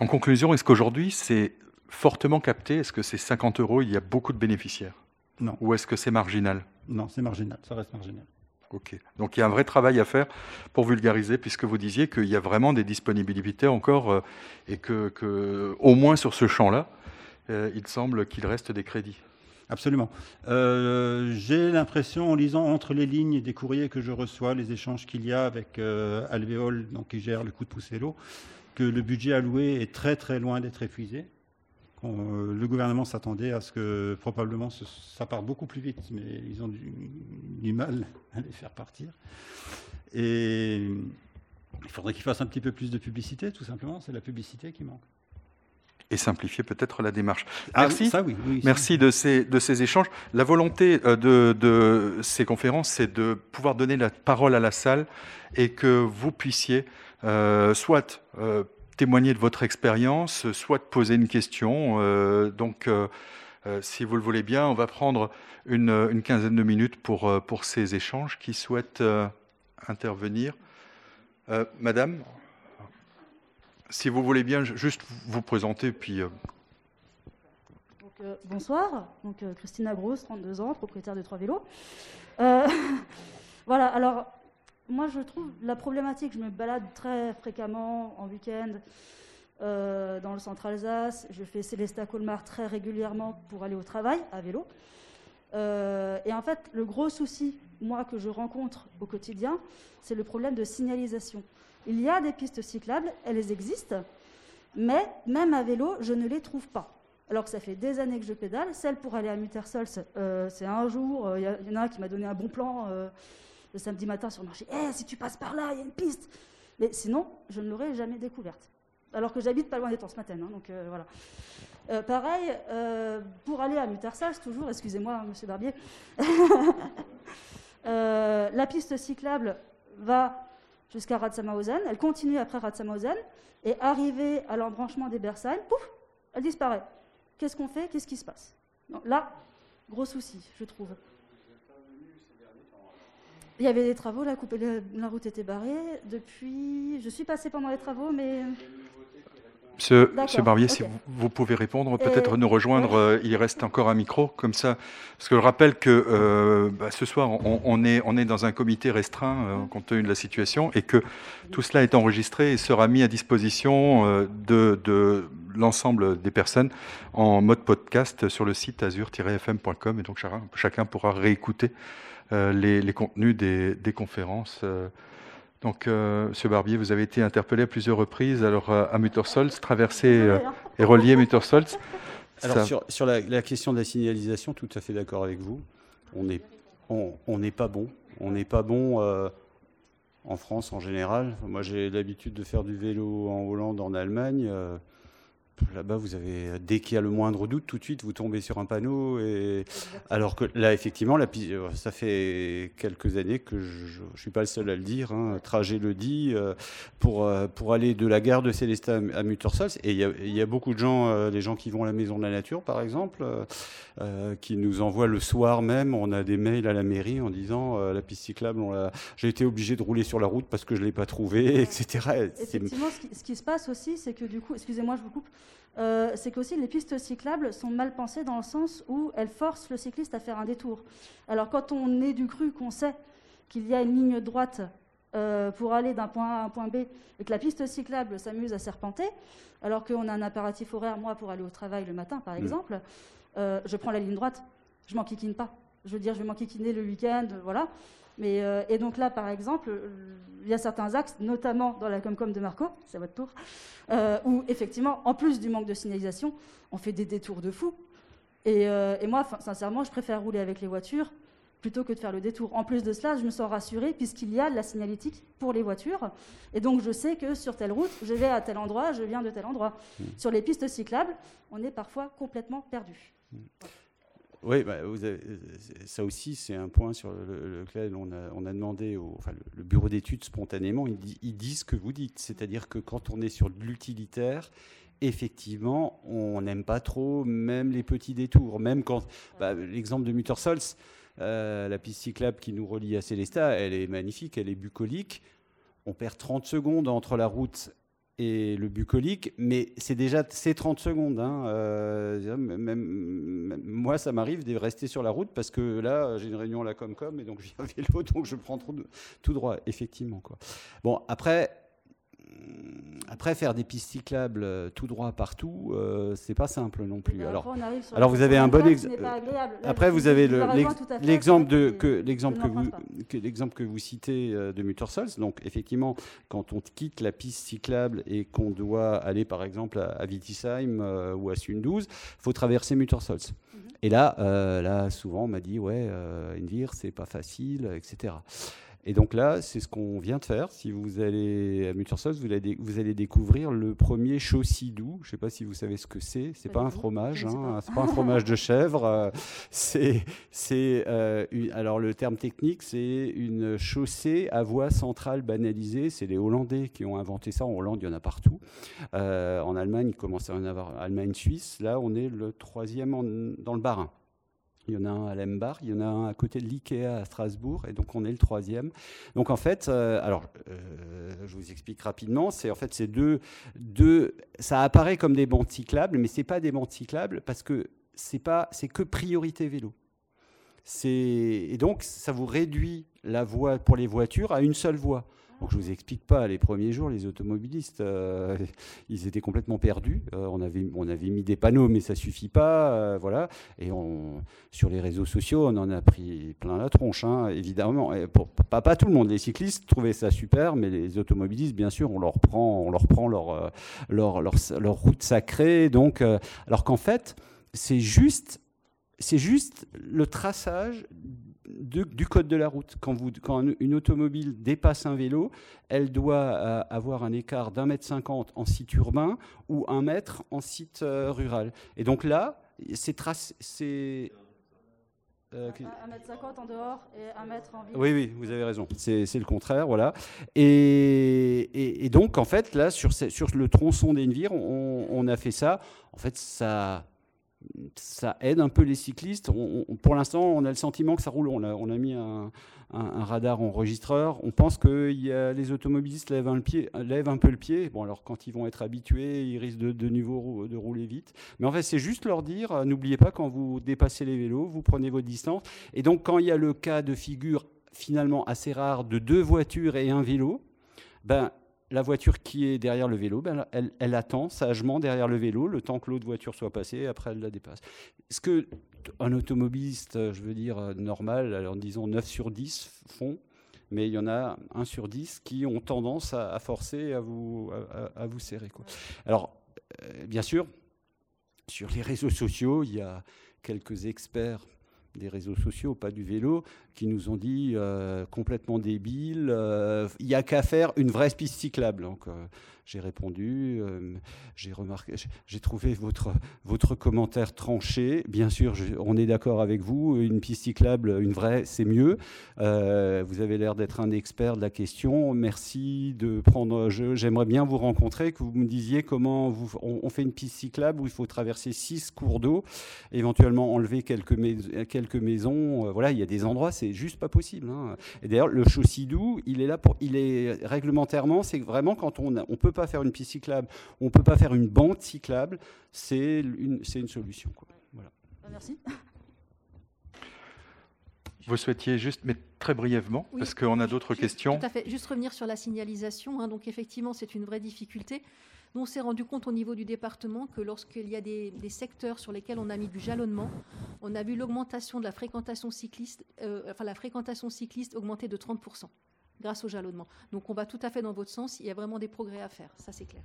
En conclusion, est-ce qu'aujourd'hui, c'est fortement capté Est-ce que c'est 50 euros, il y a beaucoup de bénéficiaires Non. Ou est-ce que c'est marginal Non, c'est marginal, ça reste marginal. Ok. Donc il y a un vrai travail à faire pour vulgariser, puisque vous disiez qu'il y a vraiment des disponibilités encore, euh, et que, au moins sur ce champ-là, euh, il semble qu'il reste des crédits. Absolument. Euh, j'ai l'impression, en lisant entre les lignes des courriers que je reçois, les échanges qu'il y a avec Alvéole, donc, qui gère le coup de pouce vélo, que le budget alloué est très très loin d'être épuisé. Euh, le gouvernement s'attendait à ce que probablement ça parte beaucoup plus vite, mais ils ont du, mal à les faire partir. Et il faudrait qu'ils fassent un petit peu plus de publicité, tout simplement. C'est la publicité qui manque. et simplifier peut-être la démarche. Ah, Merci. ça, oui, oui, Merci de ces, de ces échanges. La volonté euh, de, de ces conférences, c'est de pouvoir donner la parole à la salle et que vous puissiez euh, soit euh, témoigner de votre expérience, soit poser une question. Euh, donc, euh, euh, si vous le voulez bien, on va prendre une, quinzaine de minutes pour, ces échanges. Qui souhaite intervenir Madame si vous voulez bien, ju- juste vous présenter, puis bonsoir, donc Christina Grosse, 32 ans, propriétaire de trois vélos. Voilà, alors moi je trouve la problématique, je me balade très fréquemment en week-end euh, dans le centre Alsace, je fais Célestat Colmar très régulièrement pour aller au travail à vélo. Euh, et en fait, le gros souci, moi, que je rencontre au quotidien, c'est le problème de signalisation. Il y a des pistes cyclables, elles existent, mais même à vélo, je ne les trouve pas. Alors que ça fait des années que je pédale. Celle pour aller à Muttersols, euh, c'est un jour. Il y, y en a un qui m'a donné un bon plan le samedi matin sur le marché. Eh, si tu passes par là, il y a une piste. Mais sinon, je ne l'aurais jamais découverte. Alors que j'habite pas loin des temps ce matin. hein, donc euh, voilà. Euh, pareil, euh, pour aller à Muttersols, toujours, excusez-moi, hein, monsieur Barbier, la piste cyclable va jusqu'à Ratsamausen, elle continue après Ratsamausen, et arrivée à l'embranchement des Bersheim, pouf, elle disparaît. Qu'est-ce qu'on fait? Qu'est-ce qui se passe? Là, gros souci, je trouve. Il y avait des travaux, la, coupe- la route était barrée. Depuis, je suis passée pendant les travaux, mais Monsieur, Barbier, si vous, vous pouvez répondre, Et- peut-être nous rejoindre, euh, il reste encore un micro, comme ça. Parce que je rappelle que euh, bah, ce soir, on, on est, on est dans un comité restreint, euh, compte tenu de la situation, et que tout cela est enregistré et sera mis à disposition euh, de, de l'ensemble des personnes en mode podcast sur le site azur-fm.com. Et donc, chacun, chacun pourra réécouter euh, les, les contenus des, des conférences. euh, donc, euh, Monsieur Barbier, vous avez été interpellé à plusieurs reprises, alors euh, à Muttersols, traversé euh, et relié Muttersols. Alors Ça- sur, sur la, la question de la signalisation, tout à fait d'accord avec vous. On n'est on, pas bon. On n'est pas bon euh, en France en général. Moi j'ai l'habitude de faire du vélo en Hollande, en Allemagne. Euh, Là-bas, vous avez dès qu'il y a le moindre doute, tout de suite, vous tombez sur un panneau. Et alors que là, effectivement, la euh, ça fait quelques années que je ne suis pas le seul à le dire. hein, Trajet le dit euh, pour euh, pour aller de la gare de Célestat à Muttersols. Et il y a, il y a beaucoup de gens, euh, des gens qui vont à la Maison de la Nature, par exemple, euh, euh, qui nous envoient le soir même. On a des mails à la mairie en disant euh, la piste cyclable, j'ai été obligé de rouler sur la route parce que je l'ai pas trouvée, etc. Effectivement, ce qui, ce qui se passe aussi, c'est que du coup, excusez-moi, je vous coupe, euh, c'est qu'aussi les pistes cyclables sont mal pensées dans le sens où elles forcent le cycliste à faire un détour. Alors quand on est du cru, qu'on sait qu'il y a une ligne droite euh, pour aller d'un point A à un point B et que la piste cyclable s'amuse à serpenter, alors qu'on a un impératif horaire, moi, pour aller au travail le matin, par Mm. exemple, euh, je prends la ligne droite, je m'enquiquine pas. Je veux dire, je vais m'enquiquiner le week-end, voilà. Mais, euh, et donc là, par exemple, il y a certains axes, notamment dans la Comcom de Marco, c'est à votre tour, euh, où effectivement, en plus du manque de signalisation, on fait des détours de fou. Et, euh, et moi, sincèrement, je préfère rouler avec les voitures plutôt que de faire le détour. En plus de cela, je me sens rassurée puisqu'il y a de la signalétique pour les voitures. Et donc, je sais que sur telle route, je vais à tel endroit, je viens de tel endroit. Sur les pistes cyclables, on est parfois complètement perdu. Oui, bah, c'est- ça aussi, c'est un point sur le- lequel on a, demandé au enfin, le, bureau d'études spontanément. Ils, di- ils disent ce que vous dites, c'est-à-dire que quand on est sur l'utilitaire, effectivement, on n'aime pas trop même les petits détours. Même quand bah, l'exemple de Muttersols, euh, la piste cyclable qui nous relie à Célestat, elle est magnifique, elle est bucolique. On perd 30 secondes entre la route et le bucolique, mais c'est déjà ces 30 secondes. hein, euh, même, moi, ça m'arrive de rester sur la route parce que là, j'ai une réunion à la Comcom et donc viens à vélo, donc je prends de- tout droit, effectivement. Quoi. Bon, après, après faire des pistes cyclables euh, tout droit partout, euh, c'est pas simple non plus. Alors, alors vous avez un bon 84, ex- qui n'est pas agréable. Là, après, vous avez le- l'exemple que l'exemple que vous pas. que l'exemple que vous citez euh, de Muttersols. Donc effectivement, quand on quitte la piste cyclable et qu'on doit aller par exemple à, à Wittisheim euh, ou à Sundouze, faut traverser Muttersols. Et là, euh, là, souvent, on m'a dit ouais, euh, Envir, c'est pas facile, etc. Et donc là, c'est ce qu'on vient de faire. Si vous allez à Multisource, vous allez, vous allez découvrir le premier chaussy-doux. Je ne sais pas si vous savez ce que c'est. C'est pas, pas un fromage, hein, c'est pas un fromage de chèvre. Euh, c'est, c'est euh, alors le terme technique, c'est une chaussée à voie centrale banalisée. C'est les Hollandais qui ont inventé ça. En Hollande, il y en a partout. Euh, en Allemagne, il commence à en avoir. Allemagne, Suisse. Là, on est le troisième dans le Bas-Rhin. Il y en a un à Lembar, il y en a un à côté de l'IKEA à Strasbourg, et donc on est le troisième. Donc en fait, euh, alors euh, je vous explique rapidement, c'est en fait ces deux, deux, ça apparaît comme des bandes cyclables, mais c'est pas des bandes cyclables parce que c'est pas, c'est que priorité vélo. Et donc ça vous réduit la voie pour les voitures à une seule voie. Je vous explique pas, les premiers jours, les automobilistes, euh, ils étaient complètement perdus. Euh, on, avait, on avait mis des panneaux, mais ça suffit pas, euh, voilà. Et on, sur les réseaux sociaux, on en a pris plein la tronche, hein, évidemment. Pas, pas, tout le monde. Les cyclistes trouvaient ça super, mais les automobilistes, bien sûr, on leur prend, on leur prend leur, leur, leur route sacrée. Donc, alors qu'en fait, c'est juste, c'est juste le traçage du code de la route. Quand, vous, quand, une automobile dépasse un vélo, elle doit euh, avoir un écart d'un mètre cinquante en site urbain ou un mètre en site euh, rural. Et donc là, c'est tracé. Euh, mètre cinquante en dehors et un mètre en ville. Oui, oui, vous avez raison. C'est le contraire, voilà. Et, et, donc, en fait, là, sur, sur le tronçon d'Envir, on, on, a fait ça. En fait, ça ça aide un peu les cyclistes. pour l'instant, on a le sentiment que ça roule. On a, mis un, radar enregistreur. On pense que les automobilistes lèvent un, pied, lèvent un peu le pied. Bon, alors quand ils vont être habitués, ils risquent de, de nouveau de rouler vite. Mais en fait, c'est juste leur dire euh, n'oubliez pas quand vous dépassez les vélos, vous prenez votre distance. Et donc, quand il y a le cas de figure finalement assez rare de deux voitures et un vélo, ben la voiture qui est derrière le vélo, ben, elle, attend sagement derrière le vélo le temps que l'autre voiture soit passée, après elle la dépasse. Ce que un automobiliste, je veux dire, normal, en disant 9 sur 10 font, mais il y en a 1 sur 10 qui ont tendance à, forcer, à vous, serrer. Alors, euh, bien sûr, sur les réseaux sociaux, il y a quelques experts des réseaux sociaux, pas du vélo, qui nous ont dit euh, complètement débile, euh, il n'y a qu'à faire une vraie piste cyclable. Euh, j'ai répondu, j'ai remarqué, j'ai trouvé votre, votre commentaire tranché. Bien sûr, on est d'accord avec vous, une piste cyclable, une vraie, c'est mieux. vous avez l'air d'être un expert de la question. Merci de prendre. J'aimerais bien vous rencontrer, que vous me disiez comment vous, on, fait une piste cyclable où il faut traverser six cours d'eau, éventuellement enlever quelques, quelques maisons. voilà, il y a des endroits, c'est juste pas possible. Hein. Et d'ailleurs, le Chaussidou, il est là pour, il est réglementairement, c'est vraiment quand on ne peut pas faire une piste cyclable, on peut pas faire une bande cyclable, c'est une, c'est une solution. Quoi. Voilà. Bah, merci. Vous souhaitiez juste, mais très brièvement, parce qu'on a d'autres questions. Tout à fait. Juste revenir sur la signalisation. Hein. donc effectivement, c'est une vraie difficulté. Nous, on s'est rendu compte au niveau du département que lorsqu'il y a des, secteurs sur lesquels on a mis du jalonnement, on a vu l'augmentation de la fréquentation cycliste, euh, enfin la fréquentation cycliste augmenter de 30% grâce au jalonnement. Donc on va tout à fait dans votre sens. Il y a vraiment des progrès à faire, ça c'est clair.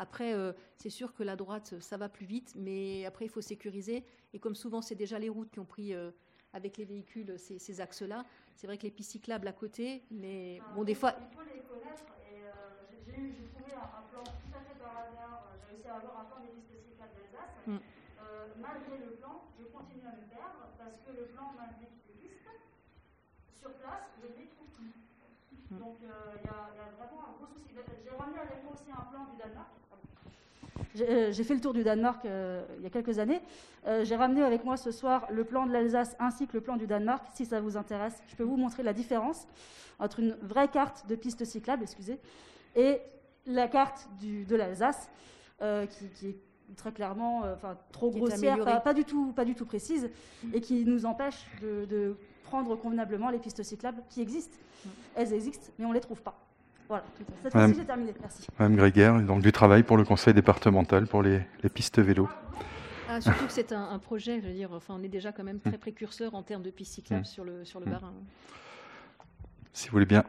Après, euh, c'est sûr que la droite, ça va plus vite, mais après, il faut sécuriser. Et comme souvent, c'est déjà les routes qui ont pris, euh, avec les véhicules, ces, axes-là. C'est vrai que les pistes cyclables à côté, mais bon, des fois. Il faut les connaître. Et j'ai un, à avoir un plan des listes cyclables d'Alsace. Mm. Euh, malgré le plan, je continue à me perdre parce que le plan m'indique des listes. Sur place, je ne les trouve plus. Mm. Donc euh, il y, y, a vraiment un gros souci. J'ai ramené avec moi aussi un plan du Danemark. Euh, j'ai fait le tour du Danemark euh, il y a quelques années. Euh, j'ai ramené avec moi ce soir le plan de l'Alsace ainsi que le plan du Danemark. Si ça vous intéresse, je peux vous montrer la différence entre une vraie carte de piste cyclable, excusez, et la carte du, de l'Alsace. Euh, qui, est très clairement euh, enfin, trop grossière, pas, du tout, pas du tout précise, mm. et qui nous empêche de, prendre convenablement les pistes cyclables qui existent. Mm. Elles existent, mais on ne les trouve pas. Voilà, cette fois-ci j'ai terminé. Merci. Madame Gréguer, donc du travail pour le conseil départemental pour les, pistes vélo. Ah, surtout que c'est un, projet, je veux dire, enfin, on est déjà quand même très mm. précurseur en termes de pistes cyclables sur le, sur le Barin. Si vous voulez bien.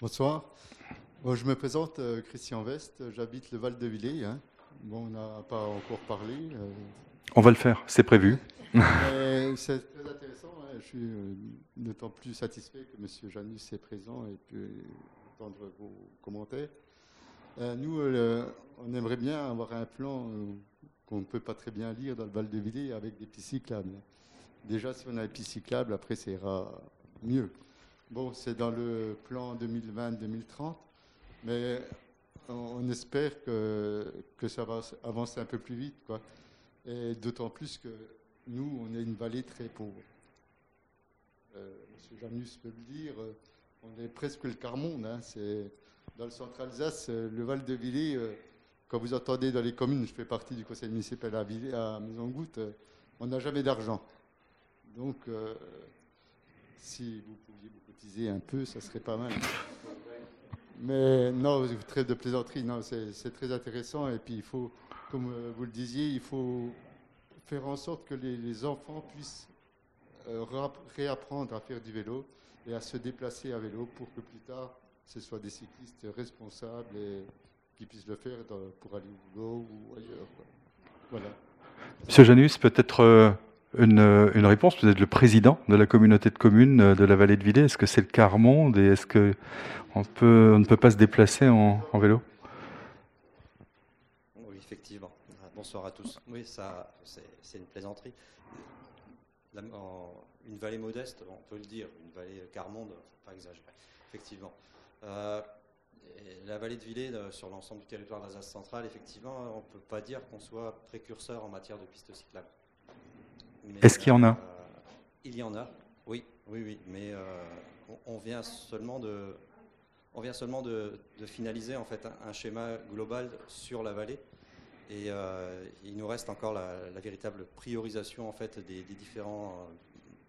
Bonsoir je me présente, euh, Christian Vest, j'habite le Val de Villers. Hein. Bon, on n'a pas encore parlé. Euh, On va le faire, c'est prévu. c'est très intéressant. Hein. Je suis d'autant plus satisfait que M. Janus est présent et peut entendre vos commentaires. nous, on aimerait bien avoir un plan qu'on ne peut pas très bien lire dans le Val de Villers avec des pistes cyclables. Déjà, si on a des pistes cyclables, après, ça ira mieux. Bon, c'est dans le plan 2020-2030, mais on espère que, que ça va avancer un peu plus vite. Quoi. Et d'autant plus que nous, on est une vallée très pauvre. Euh, M. Janus peut le dire, on est presque le quart-monde. Hein. c'est dans le centre Alsace, le Val de Villers. Euh, quand vous entendez dans les communes, je fais partie du conseil municipal à, Villers, à Maison-Goutte, euh, on n'a jamais d'argent. Donc, euh, si vous pouviez vous cotiser un peu, ça serait pas mal. Mais non, très de plaisanterie, non, c'est très intéressant. Et puis, il faut, comme euh, vous le disiez, il faut faire en sorte que les, enfants puissent euh, réapprendre à faire du vélo et à se déplacer à vélo pour que plus tard, ce soit des cyclistes responsables et qui puissent le faire pour aller au boulot ou ailleurs. Monsieur Janus, peut-être une, une, réponse Vous êtes le président de la communauté de communes euh, de la vallée de Villers. Est-ce que c'est le quart monde et est-ce qu'on on ne peut pas se déplacer en, vélo Oui, effectivement. Bonsoir à tous. Oui, ça, c'est une plaisanterie. une vallée modeste, on peut le dire, une vallée quart-monde, pas exagérer, effectivement. Euh, la vallée de Villers, euh, sur l'ensemble du territoire d'Alsace centrale, effectivement, on ne peut pas dire qu'on soit précurseur en matière de pistes cyclables. Est-ce qu'il y en a? euh, Il y en a, oui, oui, oui. Mais euh, on, vient seulement de, on vient seulement de, finaliser en fait un, schéma global sur la vallée. Et euh, il nous reste encore la, véritable priorisation en fait des, différents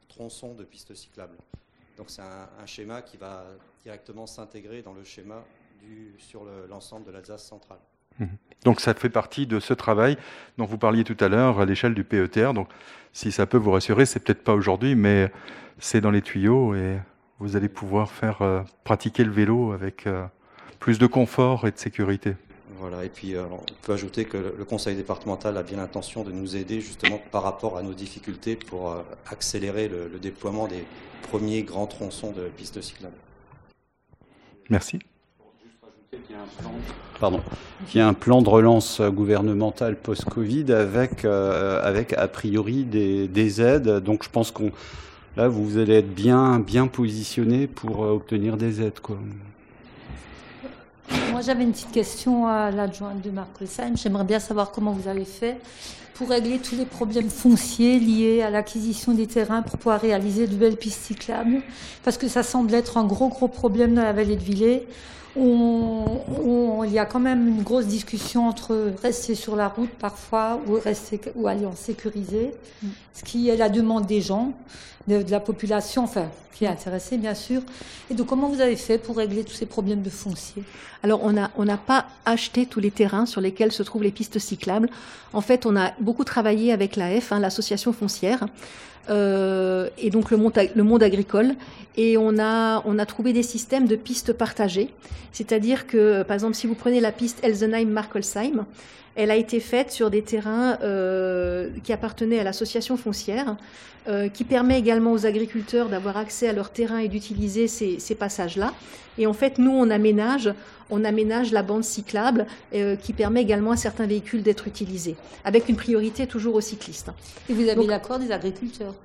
tronçons de pistes cyclables. Donc c'est un, schéma qui va directement s'intégrer dans le schéma sur l'ensemble de l'Alsace centrale. Mmh. Donc ça fait partie de ce travail dont vous parliez tout à l'heure à l'échelle du PETR. Donc si ça peut vous rassurer, c'est peut-être pas aujourd'hui, mais c'est dans les tuyaux et vous allez pouvoir faire euh, pratiquer le vélo avec euh, plus de confort et de sécurité. Voilà, et puis euh, on peut ajouter que le conseil départemental a bien l'intention de nous aider justement par rapport à nos difficultés pour accélérer le, le déploiement des premiers grands tronçons de pistes cyclables. Merci qu'il y a un plan, pardon, de relance gouvernemental post-Covid avec, euh, avec a priori des, des, aides. Donc je pense qu'on là vous allez être bien, bien positionné pour euh, obtenir des aides. Quoi. Moi j'avais une petite question à l'adjointe de Marc Lessheim. J'aimerais bien savoir comment vous avez fait pour régler tous les problèmes fonciers liés à l'acquisition des terrains pour pouvoir réaliser de belles pistes cyclables. Parce que ça semble être un gros gros problème dans la vallée de Villers il y a quand même une grosse discussion entre rester sur la route parfois ou, rester, ou aller en sécurisé, mm. ce qui est la demande des gens, de, la population, enfin, qui est intéressée bien sûr. Et donc comment vous avez fait pour régler tous ces problèmes de foncier? Alors on n'a on pas acheté tous les terrains sur lesquels se trouvent les pistes cyclables. En fait, on a beaucoup travaillé avec l'AF, hein, l'association foncière. Euh, et donc le monde, le monde agricole. Et on a, on a trouvé des systèmes de pistes partagées. C'est-à-dire que, par exemple, si vous prenez la piste Elsenheim-Markolsheim, elle a été faite sur des terrains euh, qui appartenaient à l'association foncière, euh, qui permet également aux agriculteurs d'avoir accès à leur terrain et d'utiliser ces, ces passages-là. Et en fait, nous, on aménage, on aménage la bande cyclable euh, qui permet également à certains véhicules d'être utilisés, avec une priorité toujours aux cyclistes. Et vous avez l'accord des agriculteurs?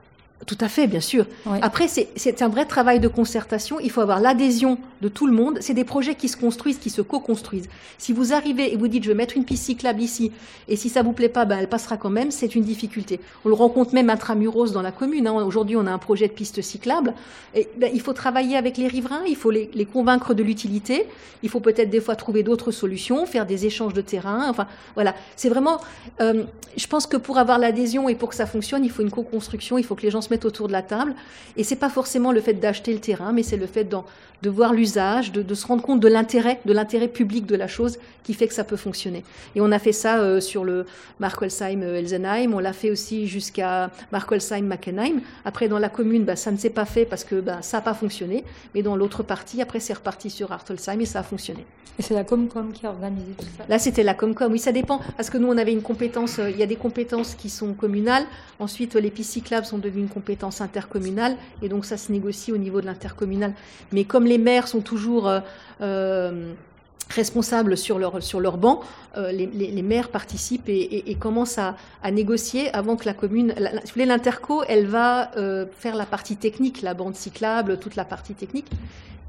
Tout à fait, bien sûr. Après, c'est un vrai travail de concertation. Il faut avoir l'adhésion de tout le monde. C'est des projets qui se construisent, qui se co-construisent. Si vous arrivez et vous dites, je vais mettre une piste cyclable ici, et si ça vous plaît pas, ben, elle passera quand même, c'est une difficulté. On le rencontre même intramuros dans la commune. Hein. Aujourd'hui, on a un projet de piste cyclable. Et, ben, il faut travailler avec les riverains, il faut les, convaincre de l'utilité. Il faut peut-être des fois trouver d'autres solutions, faire des échanges de terrain. Enfin, voilà. C'est vraiment, euh, je pense que pour avoir l'adhésion et pour que ça fonctionne, il faut une co-construction. Il faut que les gens transmettent autour de la table. Et c'est pas forcément le fait d'acheter le terrain, mais c'est le fait de voir l'usage, de, se rendre compte de l'intérêt, de l'intérêt public de la chose qui fait que ça peut fonctionner. Et on a fait ça euh, sur le Markolsheim-Elsenheim, on l'a fait aussi jusqu'à Markolsheim-Mackenheim. Après, dans la commune, bah, ça ne s'est pas fait parce que bah, ça n'a pas fonctionné, mais dans l'autre partie, après, c'est reparti sur Hartelsheim et ça a fonctionné. Et c'est la Comcom qui a organisé tout ça? Là, c'était la Comcom. Oui, ça dépend, parce que nous, on avait une compétence, euh, il y a des compétences qui sont communales. Ensuite, les pistes cyclables sont devenues une compétence intercommunale, et donc ça se négocie au niveau de l'intercommunal. Mais comme les maires sont toujours euh, euh, responsables sur leur, sur leur banc, les, maires participent et, commencent à, négocier avant que la commune. L'interco, elle va faire la partie technique, la bande cyclable, toute la partie technique.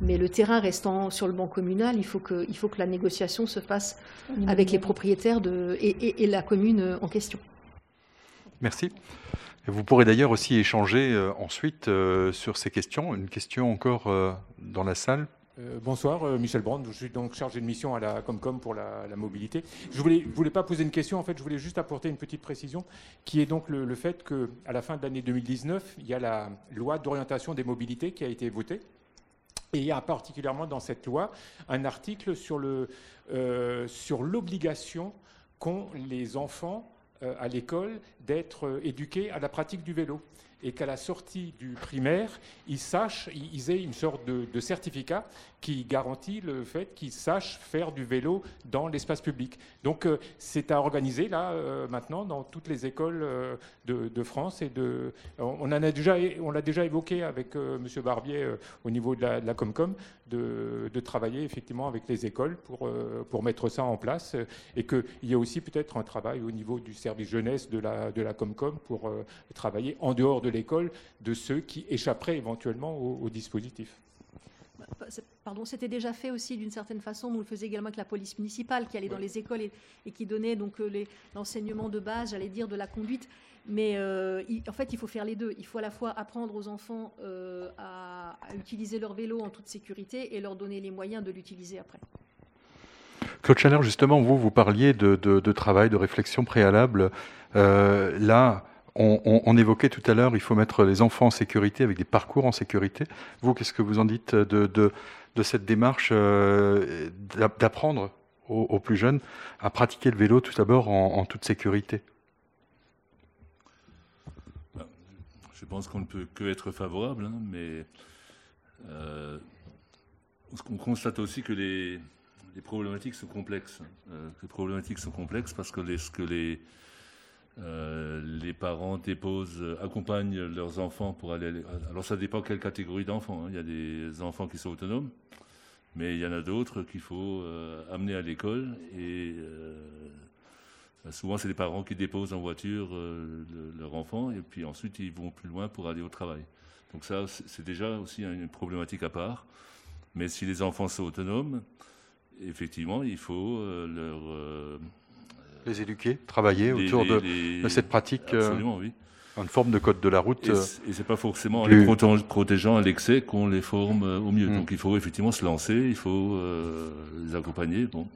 Mais le terrain restant sur le banc communal, il faut que, il faut que la négociation se fasse avec les propriétaires et, la commune en question. Merci. Vous pourrez d'ailleurs aussi échanger euh, ensuite euh, sur ces questions. Une question encore euh, dans la salle. bonsoir, Michel Brand. Je suis donc chargé de mission à la Comcom pour la, mobilité. Je voulais, voulais, pas poser une question, en fait, je voulais juste apporter une petite précision, qui est donc le, fait qu'à la fin de l'année 2019, il y a la loi d'orientation des mobilités qui a été votée et il y a particulièrement dans cette loi un article sur euh, l'obligation qu'ont les enfants euh, à l'école d'être euh, éduqués à la pratique du vélo et qu'à la sortie du primaire, ils sachent, ils aient une sorte de, certificat qui garantit le fait qu'ils sachent faire du vélo dans l'espace public. Donc euh, c'est à organiser là euh, maintenant dans toutes les écoles euh, de, France et de. On en a déjà, on l'a déjà évoqué avec Monsieur Barbier au niveau de la, Comcom de, travailler effectivement avec les écoles pour pour mettre ça en place et qu'il y a aussi peut-être un travail au niveau du service jeunesse de la de la Comcom pour travailler en dehors de l'école de ceux qui échapperaient éventuellement au dispositif. Bah, pardon, c'était déjà fait aussi d'une certaine façon. Nous le faisions également avec la police municipale qui allait dans les écoles et, qui donnait donc euh, l'enseignement de base, j'allais dire, de la conduite. Mais euh, en fait, il faut faire les deux. Il faut à la fois apprendre aux enfants euh, à, utiliser leur vélo en toute sécurité et leur donner les moyens de l'utiliser après. Claude Chaleur, justement, vous, vous parliez de, travail, de réflexion préalable. là, on, évoquait tout à l'heure, il faut mettre les enfants en sécurité avec des parcours en sécurité. Vous, qu'est-ce que vous en dites de, cette démarche euh, d'apprendre aux, plus jeunes à pratiquer le vélo tout d'abord en, toute sécurité? Je pense qu'on ne peut que être favorable, hein, mais euh, on constate aussi que les, problématiques sont complexes. Hein. Euh, les problématiques sont complexes parce que ce que les euh, les parents déposent, euh, accompagnent leurs enfants pour aller. Alors ça dépend quelle catégorie d'enfants. Hein. Il y a des enfants qui sont autonomes, mais il y en a d'autres qu'il faut euh, amener à l'école. Et souvent, c'est les parents qui déposent en voiture leur enfant, et puis ensuite ils vont plus loin pour aller au travail. Donc ça, c'est déjà aussi une problématique à part. Mais si les enfants sont autonomes, effectivement, il faut leur les éduquer, travailler autour de, cette pratique. Euh, Absolument, oui. Une forme de code de la route. Et euh, c'est pas forcément en les protégeant à l'excès qu'on les forme euh, au mieux. Mm. Donc il faut effectivement se lancer, il faut les accompagner. Bon.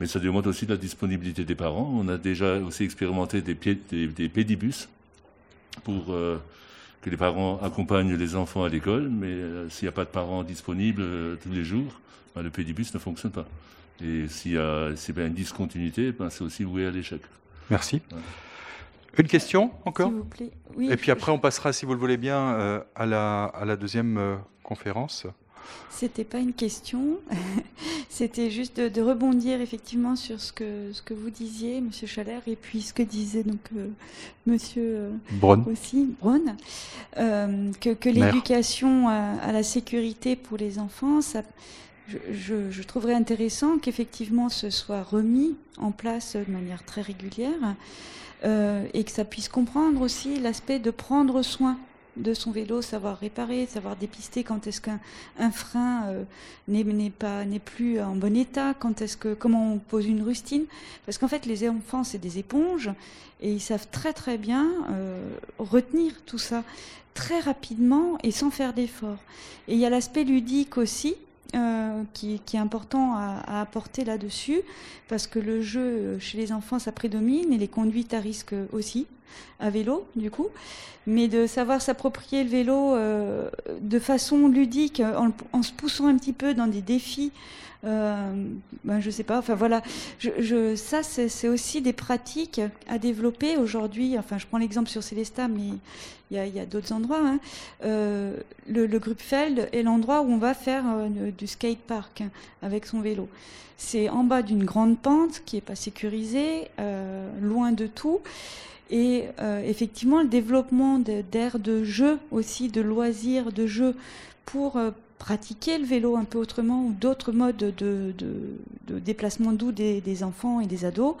Mais ça demande aussi de la disponibilité des parents. On a déjà aussi expérimenté des, des, pédibus pour que les parents accompagnent les enfants à l'école. Mais s'il n'y a pas de parents disponibles tous les jours, ben, le pédibus ne fonctionne pas. Et s'il y a une discontinuité, ben c'est aussi voué à l'échec. Merci. Une question encore S'il vous plaît. Oui, Et puis après, on passera, si vous le voulez bien, euh, à, la, à la deuxième euh, conférence. C'était pas une question, c'était juste de, rebondir effectivement sur ce que, ce que vous disiez, Monsieur Chalère, et puis ce que disait donc euh, Monsieur Braun. aussi Braun, que, que l'éducation à, à, la sécurité pour les enfants, ça, je, trouverais intéressant qu'effectivement ce soit remis en place de manière très régulière euh, et que ça puisse comprendre aussi l'aspect de prendre soin de son vélo, savoir réparer, savoir dépister quand est-ce qu'un frein euh, n'est pas n'est plus en bon état, quand est-ce que comment on pose une rustine, parce qu'en fait les enfants c'est des éponges et ils savent très très bien euh, retenir tout ça très rapidement et sans faire d'effort. Et il y a l'aspect ludique aussi euh, qui, est important à, apporter là-dessus, parce que le jeu euh, chez les enfants, ça prédomine, et les conduites à risque aussi, à vélo, du coup. Mais de savoir s'approprier le vélo euh, de façon ludique, en, se poussant un petit peu dans des défis euh, ben, je sais pas. Enfin voilà, ça c'est aussi des pratiques à développer aujourd'hui. Enfin, je prends l'exemple sur Célestat, mais il y a, d'autres endroits. Hein. Euh, le, le Grupfeld est l'endroit où on va faire euh, du skate park hein, avec son vélo. C'est en bas d'une grande pente qui est pas sécurisée, euh, loin de tout. Et effectivement, le développement d'aires de, de jeu aussi, de loisirs, de jeux pour pratiquer le vélo un peu autrement ou d'autres modes de, déplacement doux des, enfants et des ados,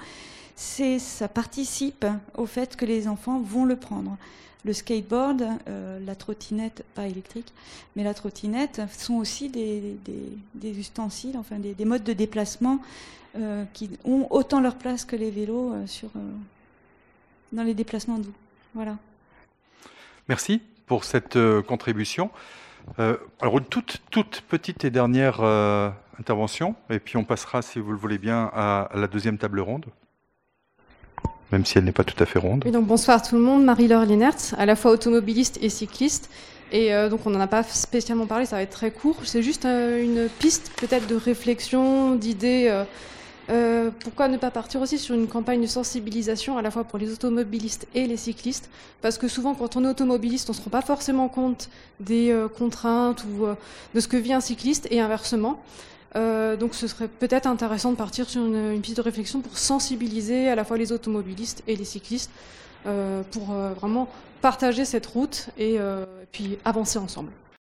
c'est ça participe au fait que les enfants vont le prendre. Le skateboard, euh, la trottinette, pas électrique, mais la trottinette sont aussi des, ustensiles, enfin des, modes de déplacement euh, qui ont autant leur place que les vélos euh, sur, dans les déplacements doux. Voilà. Merci pour cette contribution. Euh, alors, une toute, toute, petite et dernière euh, intervention, et puis on passera, si vous le voulez bien, à, la deuxième table ronde, même si elle n'est pas tout à fait ronde. donc, bonsoir tout le monde, Marie-Laure Lienert, à la fois automobiliste et cycliste. Et euh, donc, on n'en a pas spécialement parlé, ça va être très court. C'est juste une piste, peut-être, de réflexion, d'idées euh, pourquoi ne pas partir aussi sur une campagne de sensibilisation à la fois pour les automobilistes et les cyclistes? Parce que souvent, quand on est automobiliste, on ne se rend pas forcément compte des euh, contraintes ou euh, de ce que vit un cycliste et inversement. donc ce serait peut-être intéressant de partir sur une, piste de réflexion pour sensibiliser à la fois les automobilistes et les cyclistes pour vraiment partager cette route et puis avancer ensemble.